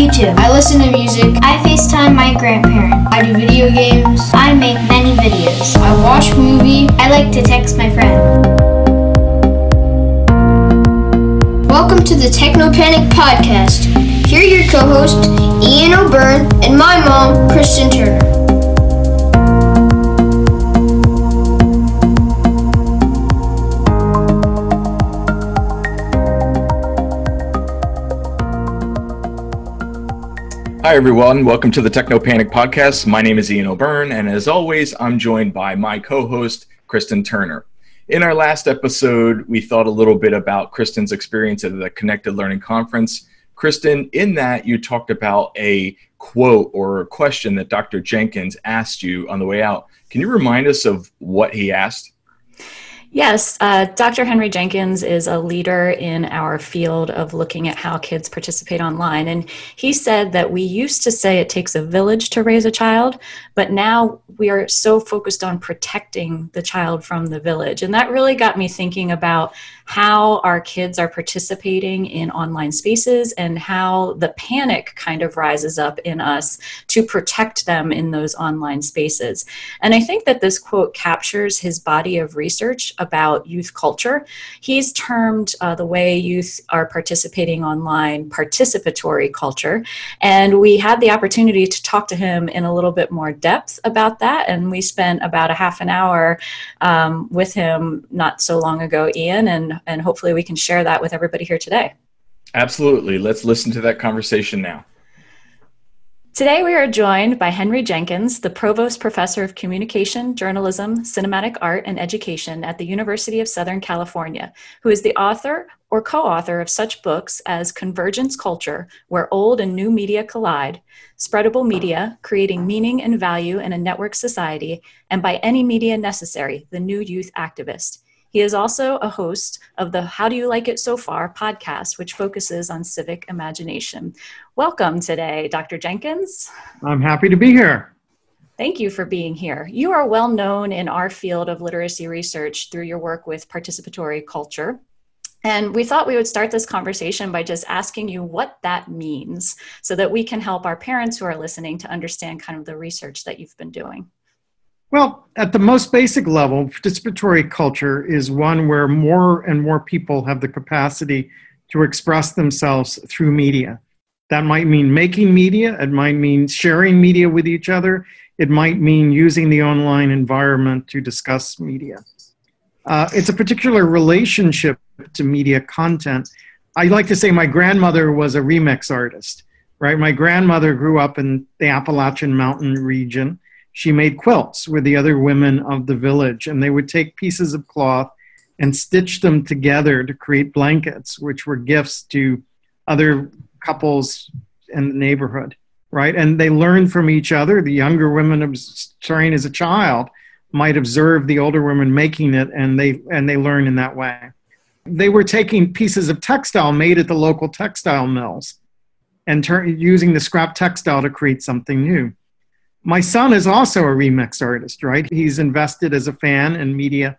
YouTube. I listen to music. I FaceTime my grandparents. I do video games. I make many videos. I watch movie. I like to text my friend. Welcome to the Techno Panic Podcast. Here are your co-hosts, Ian O'Byrne and my mom, Kristen Turner. Hi, everyone. Welcome to the Techno Panic Podcast. My name is Ian O'Byrne, and as always, I'm joined by my co host, Kristen Turner. In our last episode, we thought a little bit about Kristen's experience at the Connected Learning Conference. Kristen, in that, you talked about a quote or a question that Dr. Jenkins asked you on the way out. Can you remind us of what he asked? Yes, uh, Dr. Henry Jenkins is a leader in our field of looking at how kids participate online. And he said that we used to say it takes a village to raise a child, but now we are so focused on protecting the child from the village. And that really got me thinking about how our kids are participating in online spaces and how the panic kind of rises up in us to protect them in those online spaces. And I think that this quote captures his body of research about youth culture. He's termed uh, the way youth are participating online participatory culture. And we had the opportunity to talk to him in a little bit more depth about that. And we spent about a half an hour um, with him not so long ago, Ian. And and hopefully we can share that with everybody here today. Absolutely. Let's listen to that conversation now. Today, we are joined by Henry Jenkins, the Provost Professor of Communication, Journalism, Cinematic Art, and Education at the University of Southern California, who is the author or co author of such books as Convergence Culture, Where Old and New Media Collide, Spreadable Media, Creating Meaning and Value in a Network Society, and By Any Media Necessary, The New Youth Activist. He is also a host of the How Do You Like It So Far podcast, which focuses on civic imagination. Welcome today, Dr. Jenkins. I'm happy to be here. Thank you for being here. You are well known in our field of literacy research through your work with participatory culture. And we thought we would start this conversation by just asking you what that means so that we can help our parents who are listening to understand kind of the research that you've been doing. Well, at the most basic level, participatory culture is one where more and more people have the capacity to express themselves through media. That might mean making media, it might mean sharing media with each other, it might mean using the online environment to discuss media. Uh, it's a particular relationship to media content. I like to say my grandmother was a remix artist, right? My grandmother grew up in the Appalachian Mountain region she made quilts with the other women of the village, and they would take pieces of cloth and stitch them together to create blankets, which were gifts to other couples in the neighborhood, right? And they learned from each other. The younger women, starting as a child, might observe the older women making it, and they and they learn in that way. They were taking pieces of textile made at the local textile mills and turn, using the scrap textile to create something new my son is also a remix artist, right? He's invested as a fan in media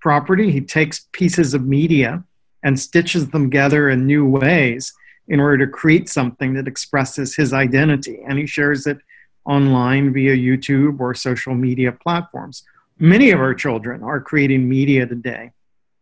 property. He takes pieces of media and stitches them together in new ways in order to create something that expresses his identity. And he shares it online via YouTube or social media platforms. Many of our children are creating media today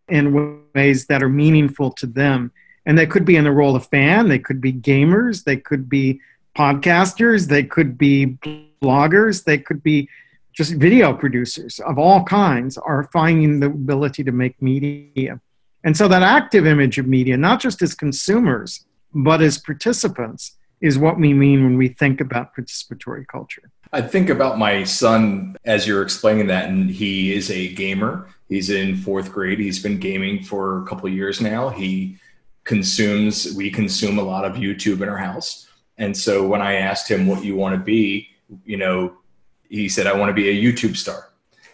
in ways that are meaningful to them. And they could be in the role of fan, they could be gamers, they could be podcasters, they could be bloggers, they could be just video producers of all kinds are finding the ability to make media. And so that active image of media, not just as consumers, but as participants, is what we mean when we think about participatory culture. I think about my son as you're explaining that, and he is a gamer. He's in fourth grade. He's been gaming for a couple years now. He consumes, we consume a lot of YouTube in our house. And so when I asked him what you want to be, you know, he said, I want to be a YouTube star.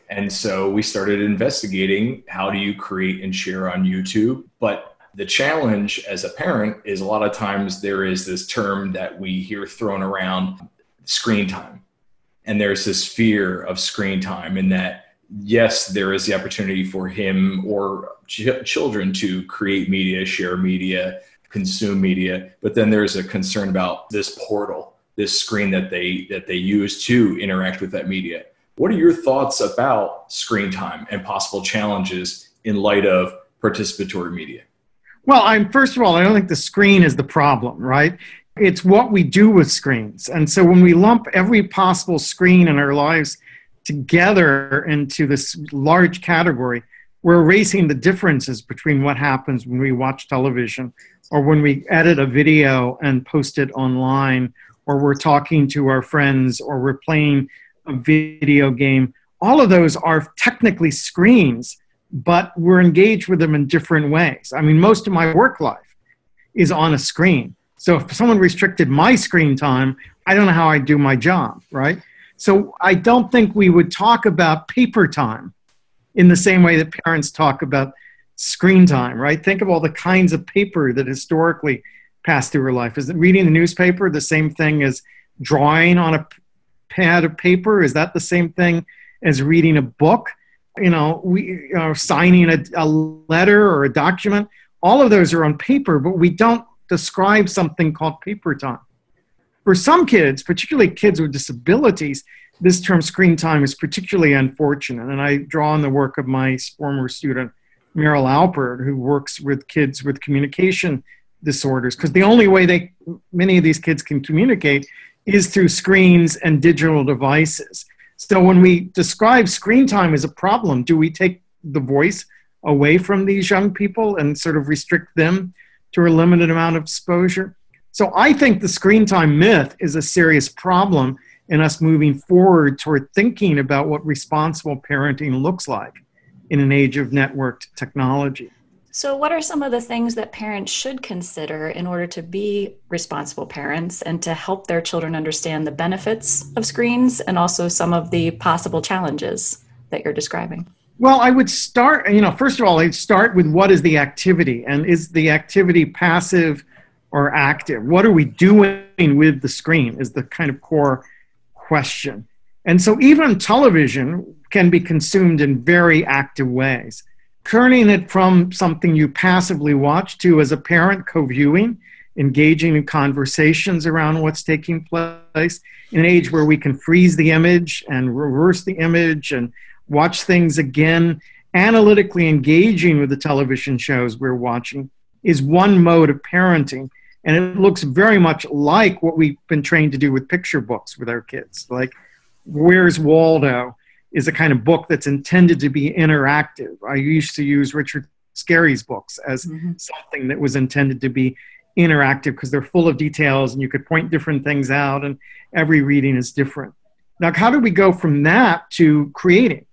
And so we started investigating how do you create and share on YouTube. But the challenge as a parent is a lot of times there is this term that we hear thrown around screen time. And there's this fear of screen time, in that, yes, there is the opportunity for him or ch- children to create media, share media, consume media, but then there's a concern about this portal, this screen that they that they use to interact with that media. What are your thoughts about screen time and possible challenges in light of participatory media? Well, I'm first of all, I don't think the screen is the problem, right? It's what we do with screens. And so when we lump every possible screen in our lives together into this large category, we're erasing the differences between what happens when we watch television or when we edit a video and post it online or we're talking to our friends or we're playing a video game. All of those are technically screens, but we're engaged with them in different ways. I mean, most of my work life is on a screen. So if someone restricted my screen time, I don't know how I'd do my job, right? So I don't think we would talk about paper time in the same way that parents talk about screen time, right? Think of all the kinds of paper that historically passed through her life. Is reading the newspaper the same thing as drawing on a pad of paper? Is that the same thing as reading a book? You know, we are signing a, a letter or a document. All of those are on paper, but we don't describe something called paper time. For some kids, particularly kids with disabilities, this term screen time is particularly unfortunate. And I draw on the work of my former student, Meryl Alper, who works with kids with communication disorders, because the only way they many of these kids can communicate is through screens and digital devices. So when we describe screen time as a problem, do we take the voice away from these young people and sort of restrict them to a limited amount of exposure? So I think the screen time myth is a serious problem in us moving forward toward thinking about what responsible parenting looks like in an age of networked technology. So, what are some of the things that parents should consider in order to be responsible parents and to help their children understand the benefits of screens and also some of the possible challenges that you're describing? Well, I would start, you know, first of all, I'd start with what is the activity and is the activity passive or active? What are we doing with the screen is the kind of core question. And so even television can be consumed in very active ways. Turning it from something you passively watch to as a parent co-viewing, engaging in conversations around what's taking place in an age where we can freeze the image and reverse the image and watch things again, analytically engaging with the television shows we're watching is one mode of parenting and it looks very much like what we've been trained to do with picture books with our kids. Like where's waldo is a kind of book that's intended to be interactive. I used to use richard scarry's books as mm-hmm. something that was intended to be interactive because they're full of details and you could point different things out and every reading is different. Now how do we go from that to creating?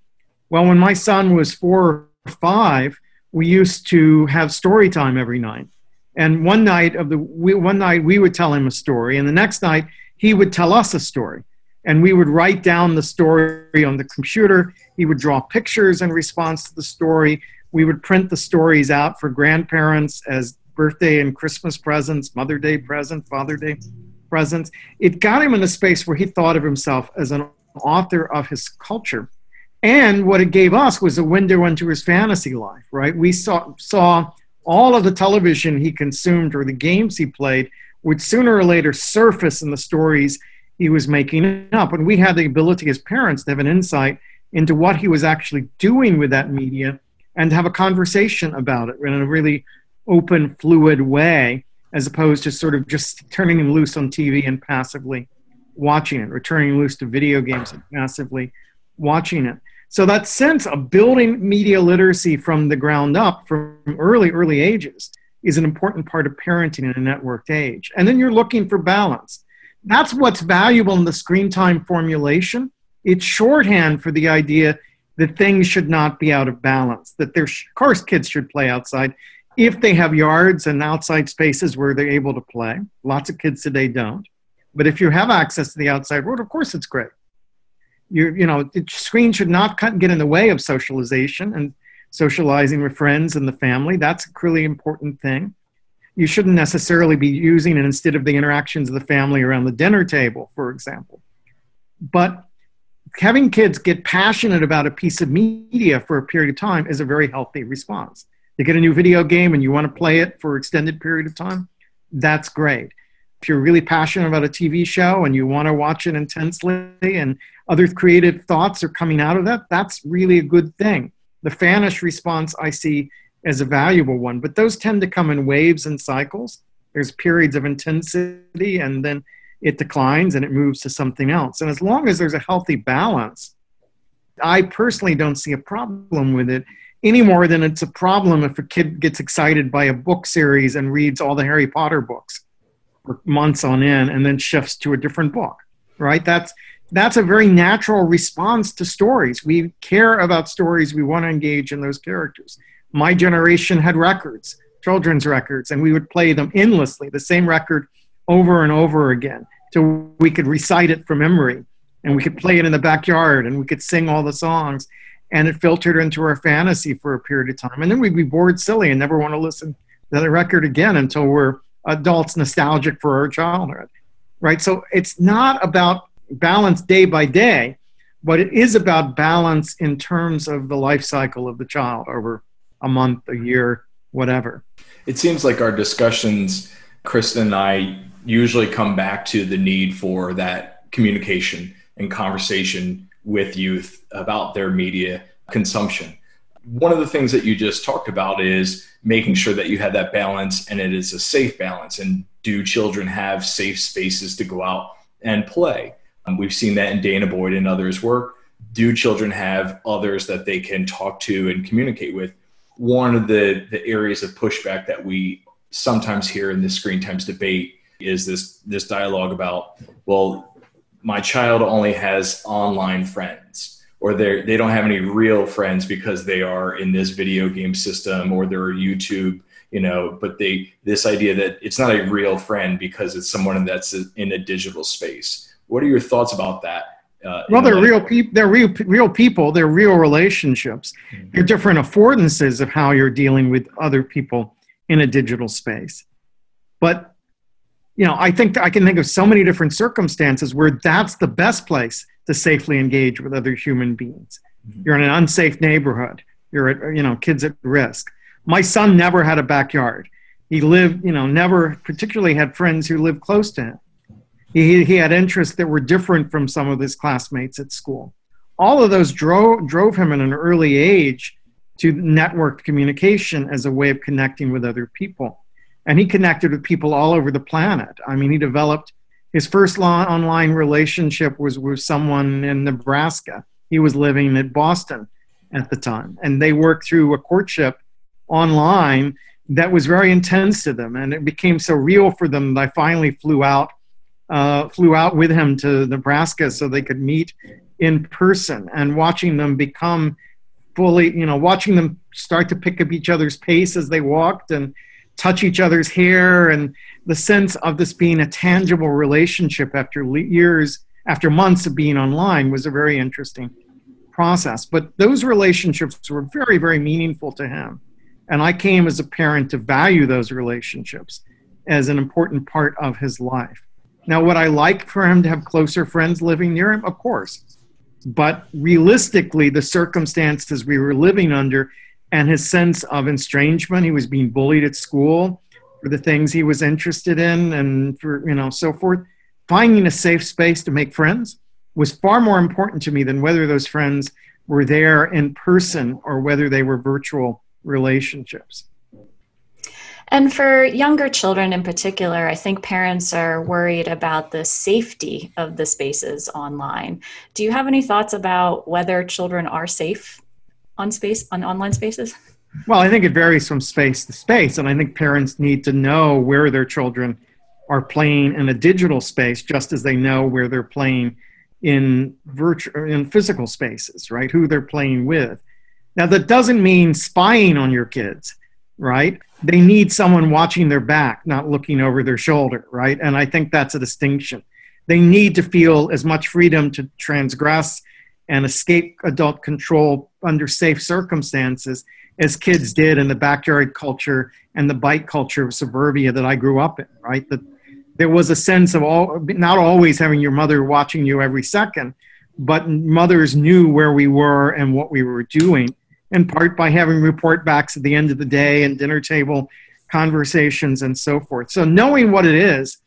Well when my son was four or five we used to have story time every night and one night of the we, one night we would tell him a story, and the next night he would tell us a story. And we would write down the story on the computer. He would draw pictures in response to the story. We would print the stories out for grandparents as birthday and Christmas presents, Mother Day presents, Father Day presents. It got him in a space where he thought of himself as an author of his culture. And what it gave us was a window into his fantasy life, right? We saw saw all of the television he consumed or the games he played would sooner or later surface in the stories he was making up. And we had the ability as parents to have an insight into what he was actually doing with that media and have a conversation about it in a really open, fluid way, as opposed to sort of just turning him loose on TV and passively watching it, or turning loose to video games and passively watching it. So that sense of building media literacy from the ground up from early, early ages is an important part of parenting in a networked age. And then you're looking for balance. That's what's valuable in the screen time formulation. It's shorthand for the idea that things should not be out of balance, that there's, of course, kids should play outside if they have yards and outside spaces where they're able to play. Lots of kids today don't. But if you have access to the outside world, of course, it's great you you know the screen should not get in the way of socialization and socializing with friends and the family. That's a really important thing. You shouldn't necessarily be using it instead of the interactions of the family around the dinner table for example. But having kids get passionate about a piece of media for a period of time is a very healthy response. You get a new video game and you want to play it for extended period of time, that's great. If you're really passionate about a TV show and you want to watch it intensely and other creative thoughts are coming out of that, that's really a good thing. The fanish response I see as a valuable one, but those tend to come in waves and cycles. There's periods of intensity and then it declines and it moves to something else. And as long as there's a healthy balance, I personally don't see a problem with it any more than it's a problem if a kid gets excited by a book series and reads all the Harry Potter books for months on end and then shifts to a different book. Right? That's that's a very natural response to stories. We care about stories. We want to engage in those characters. My generation had records, children's records, and we would play them endlessly, the same record over and over again, till we could recite it from memory and we could play it in the backyard and we could sing all the songs and it filtered into our fantasy for a period of time and then we'd be bored silly and never want to listen to the record again until we're adults nostalgic for our childhood right so it's not about balance day by day but it is about balance in terms of the life cycle of the child over a month a year whatever it seems like our discussions kristen and i usually come back to the need for that communication and conversation with youth about their media consumption. One of the things that you just talked about is making sure that you have that balance and it is a safe balance. And do children have safe spaces to go out and play? Um, we've seen that in Dana Boyd and others' work. Do children have others that they can talk to and communicate with? One of the, the areas of pushback that we sometimes hear in the screen times debate is this this dialogue about well my child only has online friends or they they don't have any real friends because they are in this video game system or they're YouTube, you know, but they this idea that it's not a real friend because it's someone that's in a digital space. What are your thoughts about that? Uh, well, they're real people. They're real, real people. They're real relationships. Mm-hmm. They're different affordances of how you're dealing with other people in a digital space. But you know, I think I can think of so many different circumstances where that's the best place to safely engage with other human beings. Mm-hmm. You're in an unsafe neighborhood. You're at, you know, kids at risk. My son never had a backyard. He lived, you know, never particularly had friends who lived close to him. He, he had interests that were different from some of his classmates at school. All of those drove, drove him at an early age to networked communication as a way of connecting with other people and he connected with people all over the planet. I mean, he developed his first online relationship was with someone in Nebraska. He was living in Boston at the time, and they worked through a courtship online that was very intense to them, and it became so real for them that I finally flew out, uh, flew out with him to Nebraska so they could meet in person, and watching them become fully, you know, watching them start to pick up each other's pace as they walked and touch each other's hair and the sense of this being a tangible relationship after years after months of being online was a very interesting process. But those relationships were very very meaningful to him. And i came as a parent to value those relationships as an important part of his life now would i like for him to have closer friends living near him of course but realistically the circumstances we were living under and his sense of estrangement. He was being bullied at school for the things he was interested in and for, you know, so forth. Finding a safe space to make friends was far more important to me than whether those friends were there in person or whether they were virtual relationships. And for younger children in particular, I think parents are worried about the safety of the spaces online. Do you have any thoughts about whether children are safe on space on online spaces? Well, I think it varies from space to space, and I think parents need to know where their children are playing in a digital space, just as they know where they're playing in virtual in physical spaces, right? Who they're playing with. Now, that doesn't mean spying on your kids, right? They need someone watching their back, not looking over their shoulder, right? And I think that's a distinction. They need to feel as much freedom to transgress and escape adult control under safe circumstances as kids did in the backyard culture and the bike culture of suburbia that I grew up in, right? That there was a sense of all, not always having your mother watching you every second, but mothers knew where we were and what we were doing in part by having report backs at the end of the day and dinner table conversations and so forth. So knowing what it is,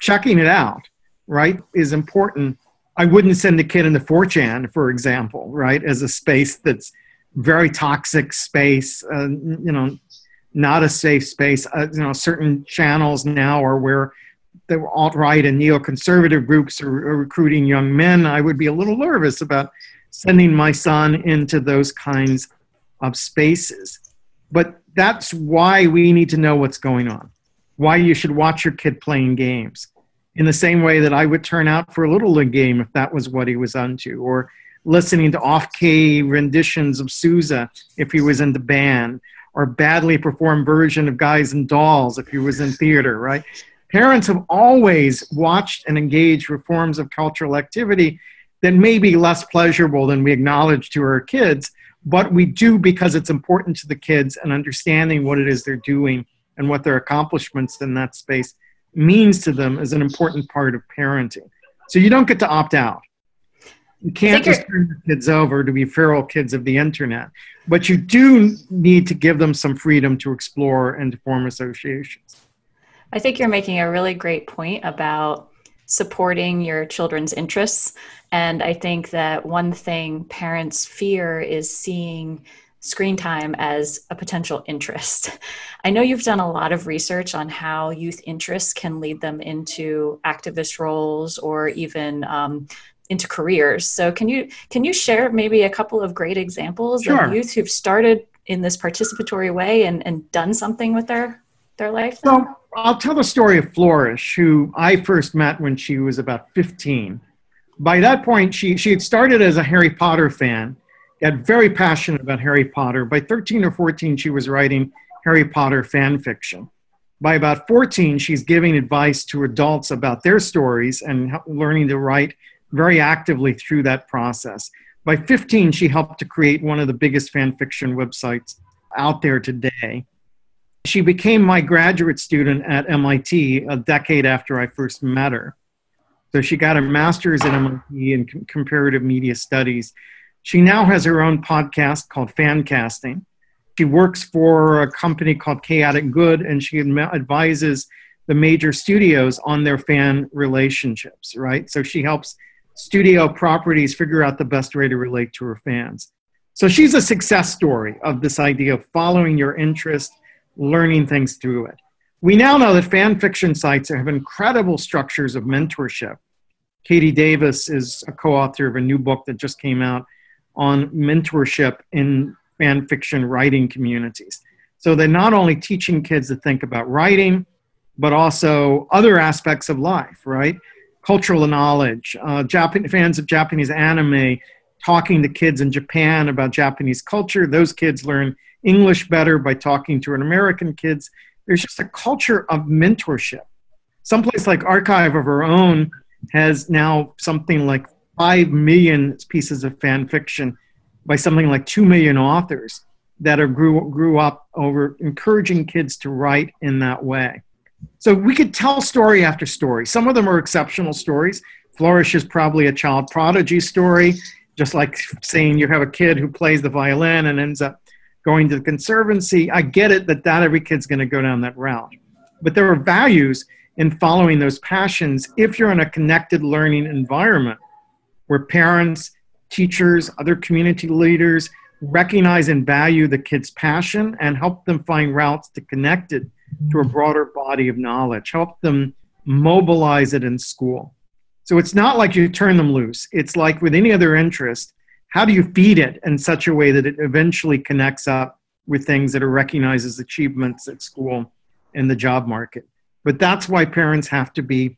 checking it out, right, is important. I wouldn't send a kid into 4chan, for example, right, as a space that's very toxic space, uh, you know, not a safe space. Uh, you know, certain channels now are where the alt-right and neoconservative groups are, are recruiting young men. I would be a little nervous about sending my son into those kinds of spaces. But that's why we need to know what's going on, why you should watch your kid playing games. In the same way that I would turn out for a Little League game if that was what he was into, or listening to off key renditions of Sousa if he was in the band, or badly performed version of Guys and Dolls if he was in theater, right? Parents have always watched and engaged with forms of cultural activity that may be less pleasurable than we acknowledge to our kids, but we do because it's important to the kids and understanding what it is they're doing and what their accomplishments in that space means to them is an important part of parenting. So you don't get to opt out. You can't just turn your kids over to be feral kids of the internet, but you do need to give them some freedom to explore and to form associations. I think you're making a really great point about supporting your children's interests. And I think that one thing parents fear is seeing screen time as a potential interest. I know you've done a lot of research on how youth interests can lead them into activist roles or even um, into careers. So can you can you share maybe a couple of great examples sure. of youth who've started in this participatory way and, and done something with their their life? So I'll tell the story of Flourish, who I first met when she was about 15. By that point, she, she had started as a Harry Potter fan, got very passionate about Harry Potter. By 13 or 14, she was writing Harry Potter fan fiction. By about 14, she's giving advice to adults about their stories and learning to write very actively through that process. By 15, she helped to create one of the biggest fan fiction websites out there today. She became my graduate student at MIT a decade after I first met her. So she got a master's at MIT in comparative media studies. She now has her own podcast called Fancasting. She works for a company called Chaotic Good, and she advises the major studios on their fan relationships, right? So she helps studio properties figure out the best way to relate to her fans. So she's a success story of this idea of following your interest – learning things through it. We now know that fan fiction sites have incredible structures of mentorship. Katie Davis is a co author of a new book that just came out on mentorship in fan fiction writing communities. So they're not only teaching kids to think about writing, but also other aspects of life, right? Cultural knowledge. Uh, Japan, fans of Japanese anime talking to kids in Japan about Japanese culture. Those kids learn English better by talking to an American kids. There's just a culture of mentorship. Someplace like Archive of Our Own has now something like 5 million pieces of fan fiction by something like 2 million authors that are grew, grew up over encouraging kids to write in that way. So we could tell story after story. Some of them are exceptional stories. Flourish is probably a child prodigy story, just like saying you have a kid who plays the violin and ends up going to the conservancy. I get it that not every kid's going to go down that route. But there are values in following those passions if you're in a connected learning environment where parents, teachers, other community leaders recognize and value the kid's passion and help them find routes to connect it to a broader body of knowledge, help them mobilize it in school. So it's not like you turn them loose. It's like with any other interest, how do you feed it in such a way that it eventually connects up with things that are recognized as achievements at school and the job market? But that's why parents have to be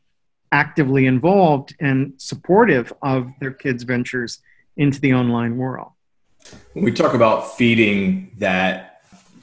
actively involved and supportive of their kids ventures into the online world. When we talk about feeding that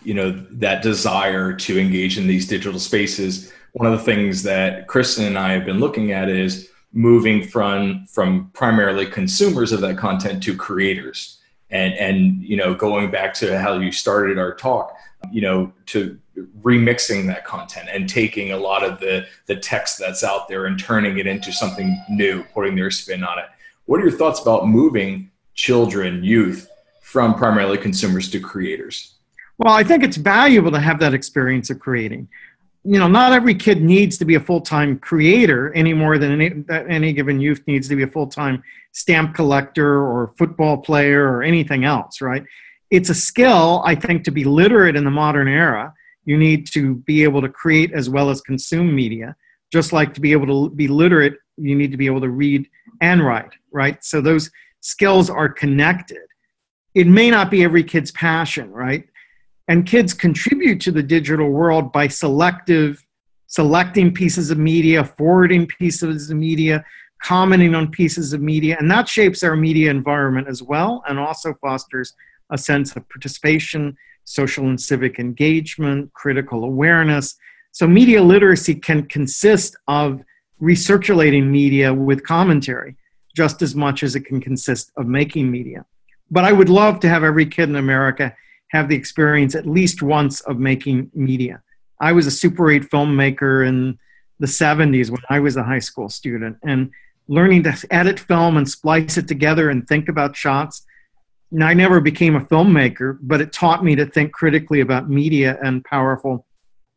you know that desire to engage in these digital spaces one of the things that kristen and i have been looking at is moving from from primarily consumers of that content to creators and and you know going back to how you started our talk you know to remixing that content and taking a lot of the the text that's out there and turning it into something new putting their spin on it what are your thoughts about moving children youth from primarily consumers to creators? Well, I think it's valuable to have that experience of creating. You know, not every kid needs to be a full time creator any more than any, any given youth needs to be a full time stamp collector or football player or anything else, right? It's a skill, I think, to be literate in the modern era. You need to be able to create as well as consume media. Just like to be able to be literate, you need to be able to read and write, right? So those skills are connected. It may not be every kid's passion, right? And kids contribute to the digital world by selective selecting pieces of media, forwarding pieces of media, commenting on pieces of media, and that shapes our media environment as well and also fosters a sense of participation, social and civic engagement, critical awareness. So, media literacy can consist of recirculating media with commentary just as much as it can consist of making media. But I would love to have every kid in America have the experience at least once of making media. I was a Super 8 filmmaker in the 70s when I was a high school student, and learning to edit film and splice it together and think about shots. And I never became a filmmaker, but it taught me to think critically about media and powerful,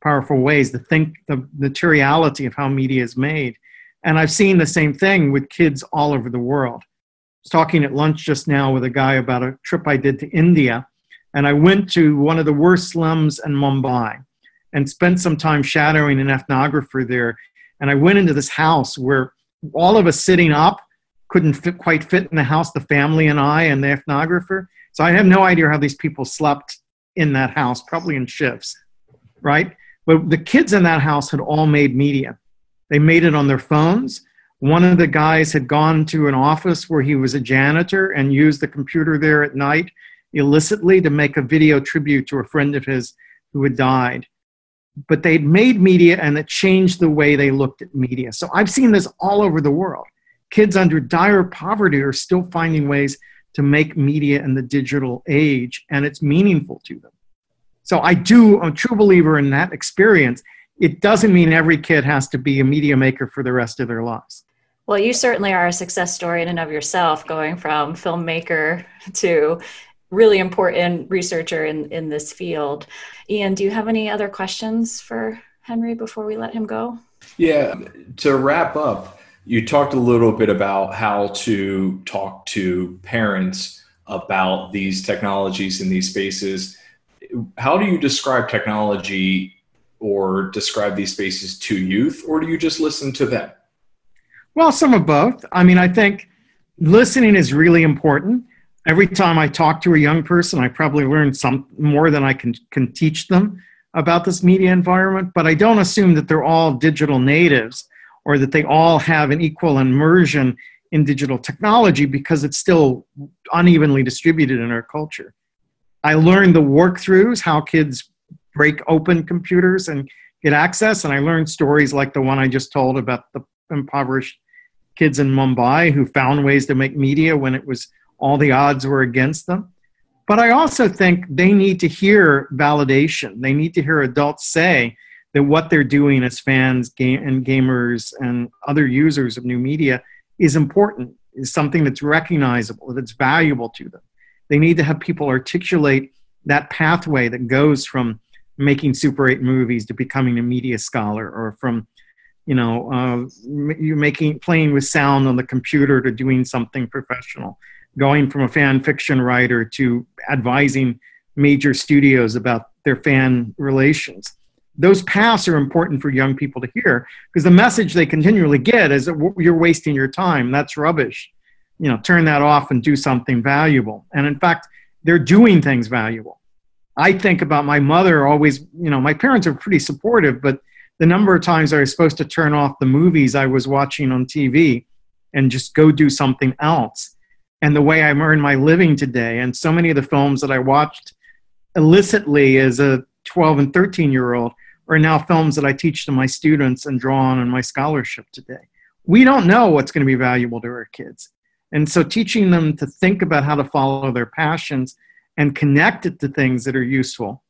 powerful ways to think the materiality of how media is made. And I've seen the same thing with kids all over the world. I was talking at lunch just now with a guy about a trip I did to India and I went to one of the worst slums in Mumbai and spent some time shadowing an ethnographer there. And I went into this house where all of us sitting up couldn't fit, quite fit in the house, the family and I and the ethnographer. So I have no idea how these people slept in that house, probably in shifts, right? But the kids in that house had all made media. They made it on their phones. One of the guys had gone to an office where he was a janitor and used the computer there at night illicitly to make a video tribute to a friend of his who had died. But they'd made media and it changed the way they looked at media. So I've seen this all over the world. Kids under dire poverty are still finding ways to make media in the digital age, and it's meaningful to them. So I do, I'm a true believer in that experience. It doesn't mean every kid has to be a media maker for the rest of their lives. Well, you certainly are a success story in and of yourself, going from filmmaker to really important researcher in, in this field. Ian, do you have any other questions for Henry before we let him go? Yeah, to wrap up, you talked a little bit about how to talk to parents about these technologies in these spaces. How do you describe technology or describe these spaces to youth, or do you just listen to them? Well, some of both. I mean, I think listening is really important every time I talk to a young person, I probably learn some more than I can, can teach them about this media environment, but I don't assume that they're all digital natives or that they all have an equal immersion in digital technology because it's still unevenly distributed in our culture. I learned the work-throughs, how kids break open computers and get access, and I learned stories like the one I just told about the impoverished kids in Mumbai who found ways to make media when it was all the odds were against them. But I also think they need to hear validation. They need to hear adults say that what they're doing as fans and gamers and other users of new media is important, is something that's recognizable, that's valuable to them. They need to have people articulate that pathway that goes from making Super 8 movies to becoming a media scholar or from you know uh, you making playing with sound on the computer to doing something professional going from a fan fiction writer to advising major studios about their fan relations. Those paths are important for young people to hear because the message they continually get is that you're wasting your time. That's rubbish. You know, turn that off and do something valuable. And in fact, they're doing things valuable. I think about my mother always, you know, my parents are pretty supportive, but the number of times I was supposed to turn off the movies I was watching on TV and just go do something else and the way I earn my living today. And so many of the films that I watched illicitly as a 12 and 13 year old are now films that I teach to my students and draw on in my scholarship today. We don't know what's going to be valuable to our kids. And so teaching them to think about how to follow their passions and connect it to things that are useful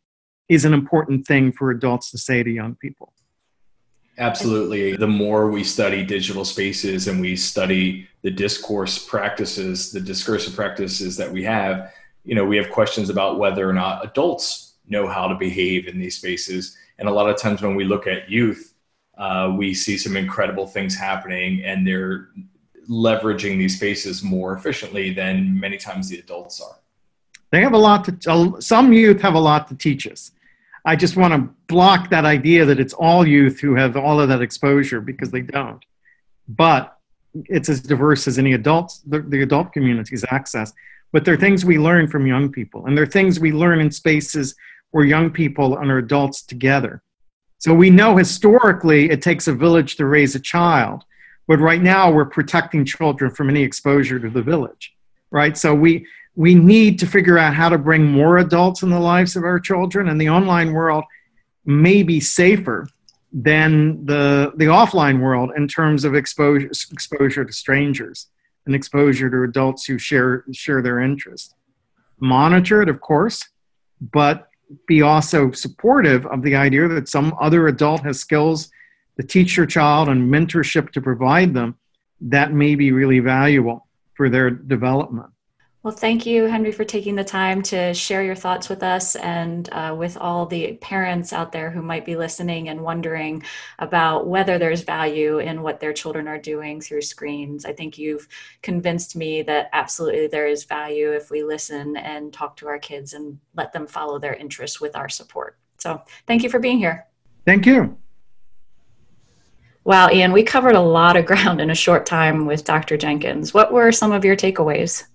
is an important thing for adults to say to young people. Absolutely. The more we study digital spaces and we study the discourse practices, the discursive practices that we have, you know, we have questions about whether or not adults know how to behave in these spaces. And a lot of times when we look at youth, uh, we see some incredible things happening and they're leveraging these spaces more efficiently than many times the adults are. They have a lot to, some youth have a lot to teach us. I just want to block that idea that it's all youth who have all of that exposure because they don't. But it's as diverse as any adult, the, the adult community's access. But there are things we learn from young people, and there are things we learn in spaces where young people and adults together. So we know historically it takes a village to raise a child, but right now we're protecting children from any exposure to the village, right? So we we need to figure out how to bring more adults in the lives of our children, and the online world may be safer than the the offline world in terms of exposure exposure to strangers and exposure to adults who share share their interests. Monitor it, of course, but be also supportive of the idea that some other adult has skills to teach your child and mentorship to provide them that may be really valuable for their development. Well, thank you, Henry, for taking the time to share your thoughts with us and uh, with all the parents out there who might be listening and wondering about whether there's value in what their children are doing through screens. I think you've convinced me that absolutely there is value if we listen and talk to our kids and let them follow their interests with our support. So, thank you for being here. Thank you. Wow, Ian, we covered a lot of ground in a short time with Dr. Jenkins. What were some of your takeaways?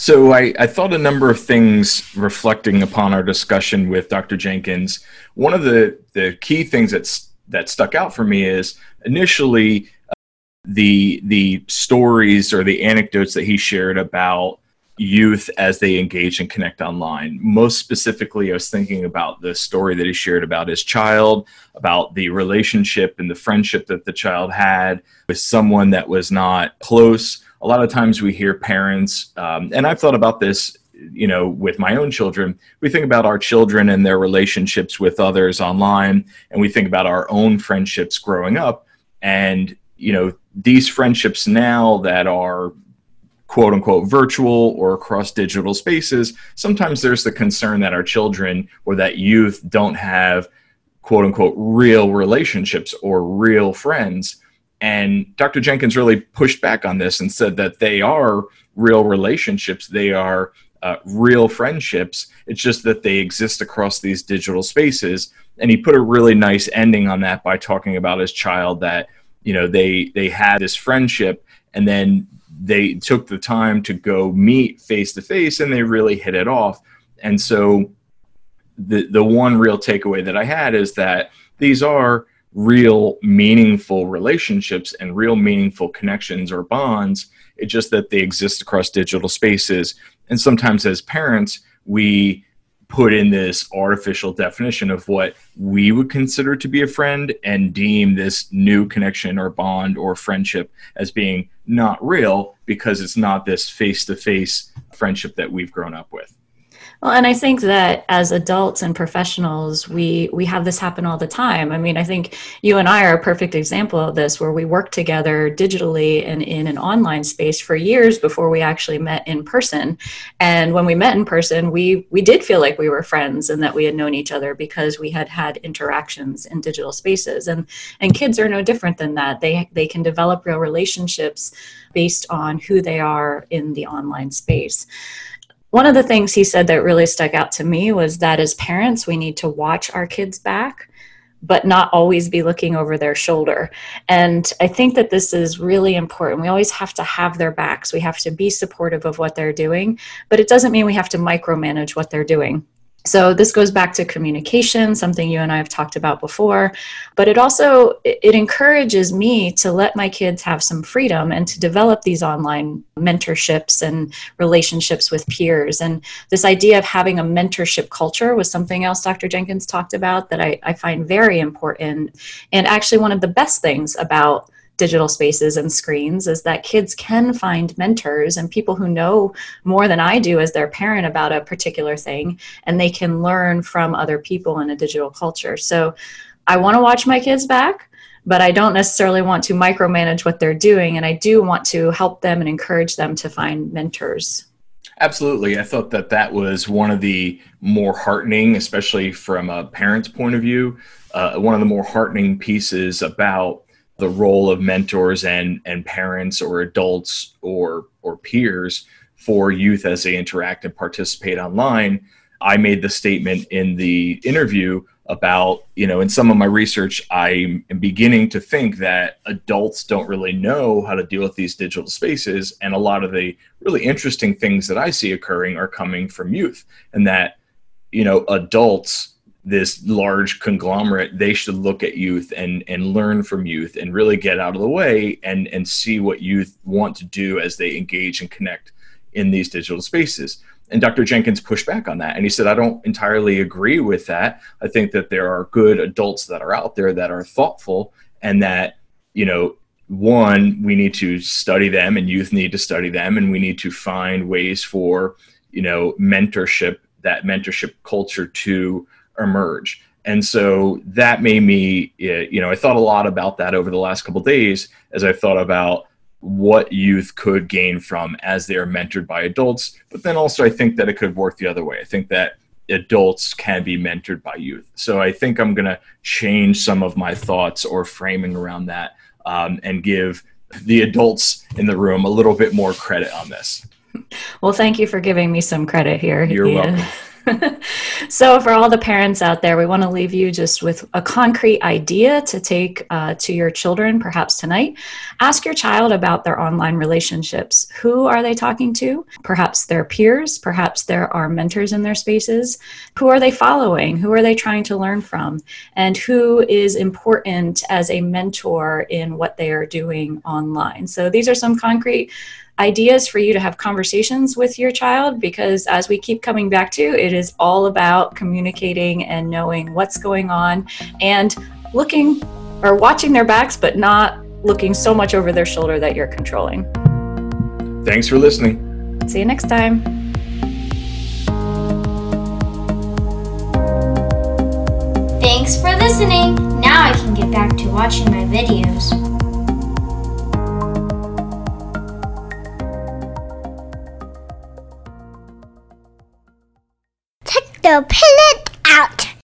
So I, I, thought a number of things reflecting upon our discussion with Dr. Jenkins. One of the, the key things that's, that stuck out for me is initially uh, the the stories or the anecdotes that he shared about youth as they engage and connect online. Most specifically, I was thinking about the story that he shared about his child, about the relationship and the friendship that the child had with someone that was not close a lot of times we hear parents, um, and I've thought about this, you know, with my own children. We think about our children and their relationships with others online, and we think about our own friendships growing up. And, you know, these friendships now that are quote unquote virtual or across digital spaces, sometimes there's the concern that our children or that youth don't have quote unquote real relationships or real friends. And Dr. Jenkins really pushed back on this and said that they are real relationships, they are uh, real friendships. It's just that they exist across these digital spaces. And he put a really nice ending on that by talking about his child that you know they they had this friendship and then they took the time to go meet face to face and they really hit it off. And so the the one real takeaway that I had is that these are real meaningful relationships and real meaningful connections or bonds. It's just that they exist across digital spaces. And sometimes as parents, we put in this artificial definition of what we would consider to be a friend and deem this new connection or bond or friendship as being not real because it's not this face to face friendship that we've grown up with. Well, and I think that as adults and professionals, we we have this happen all the time. I mean, I think you and I are a perfect example of this, where we work together digitally and in an online space for years before we actually met in person. And when we met in person, we we did feel like we were friends and that we had known each other because we had had interactions in digital spaces. And and kids are no different than that. They they can develop real relationships based on who they are in the online space. One of the things he said that really stuck out to me was that as parents, we need to watch our kids back, but not always be looking over their shoulder. And I think that this is really important. We always have to have their backs, we have to be supportive of what they're doing, but it doesn't mean we have to micromanage what they're doing. So this goes back to communication, something you and I have talked about before, but it also it encourages me to let my kids have some freedom and to develop these online mentorships and relationships with peers. And this idea of having a mentorship culture was something else Dr. Jenkins talked about that I, I find very important. And actually one of the best things about digital spaces and screens is that kids can find mentors and people who know more than I do as their parent about a particular thing, and they can learn from other people in a digital culture. So I want to watch my kids back, but I don't necessarily want to micromanage what they're doing, and I do want to help them and encourage them to find mentors. Absolutely. I thought that that was one of the more heartening, especially from a parent's point of view, uh, one of the more heartening pieces about the role of mentors and, and parents or adults or, or peers for youth as they interact and participate online. I made the statement in the interview about, you know, in some of my research, I am beginning to think that adults don't really know how to deal with these digital spaces. And a lot of the really interesting things that I see occurring are coming from youth. And that, you know, adults, this large conglomerate, they should look at youth and, and learn from youth and really get out of the way and, and see what youth want to do as they engage and connect in these digital spaces and Dr. Jenkins pushed back on that. And he said, I don't entirely agree with that. I think that there are good adults that are out there that are thoughtful and that, you know, one, we need to study them and youth need to study them. And we need to find ways for, you know, mentorship, that mentorship culture to emerge. And so that made me, you know, I thought a lot about that over the last couple days as I thought about what youth could gain from as they are mentored by adults. But then also, I think that it could work the other way. I think that adults can be mentored by youth. So I think I'm going to change some of my thoughts or framing around that um, and give the adults in the room a little bit more credit on this. Well, thank you for giving me some credit here. You're Ian. welcome. so, for all the parents out there, we want to leave you just with a concrete idea to take uh, to your children, perhaps tonight. Ask your child about their online relationships. Who are they talking to? Perhaps their peers, perhaps there are mentors in their spaces. Who are they following? Who are they trying to learn from? And who is important as a mentor in what they are doing online? So, these are some concrete ideas for you to have conversations with your child because as we keep coming back to it is all about communicating and knowing what's going on and looking or watching their backs but not looking so much over their shoulder that you're controlling thanks for listening see you next time Thanks for listening. Now I can get back to watching my videos. The planet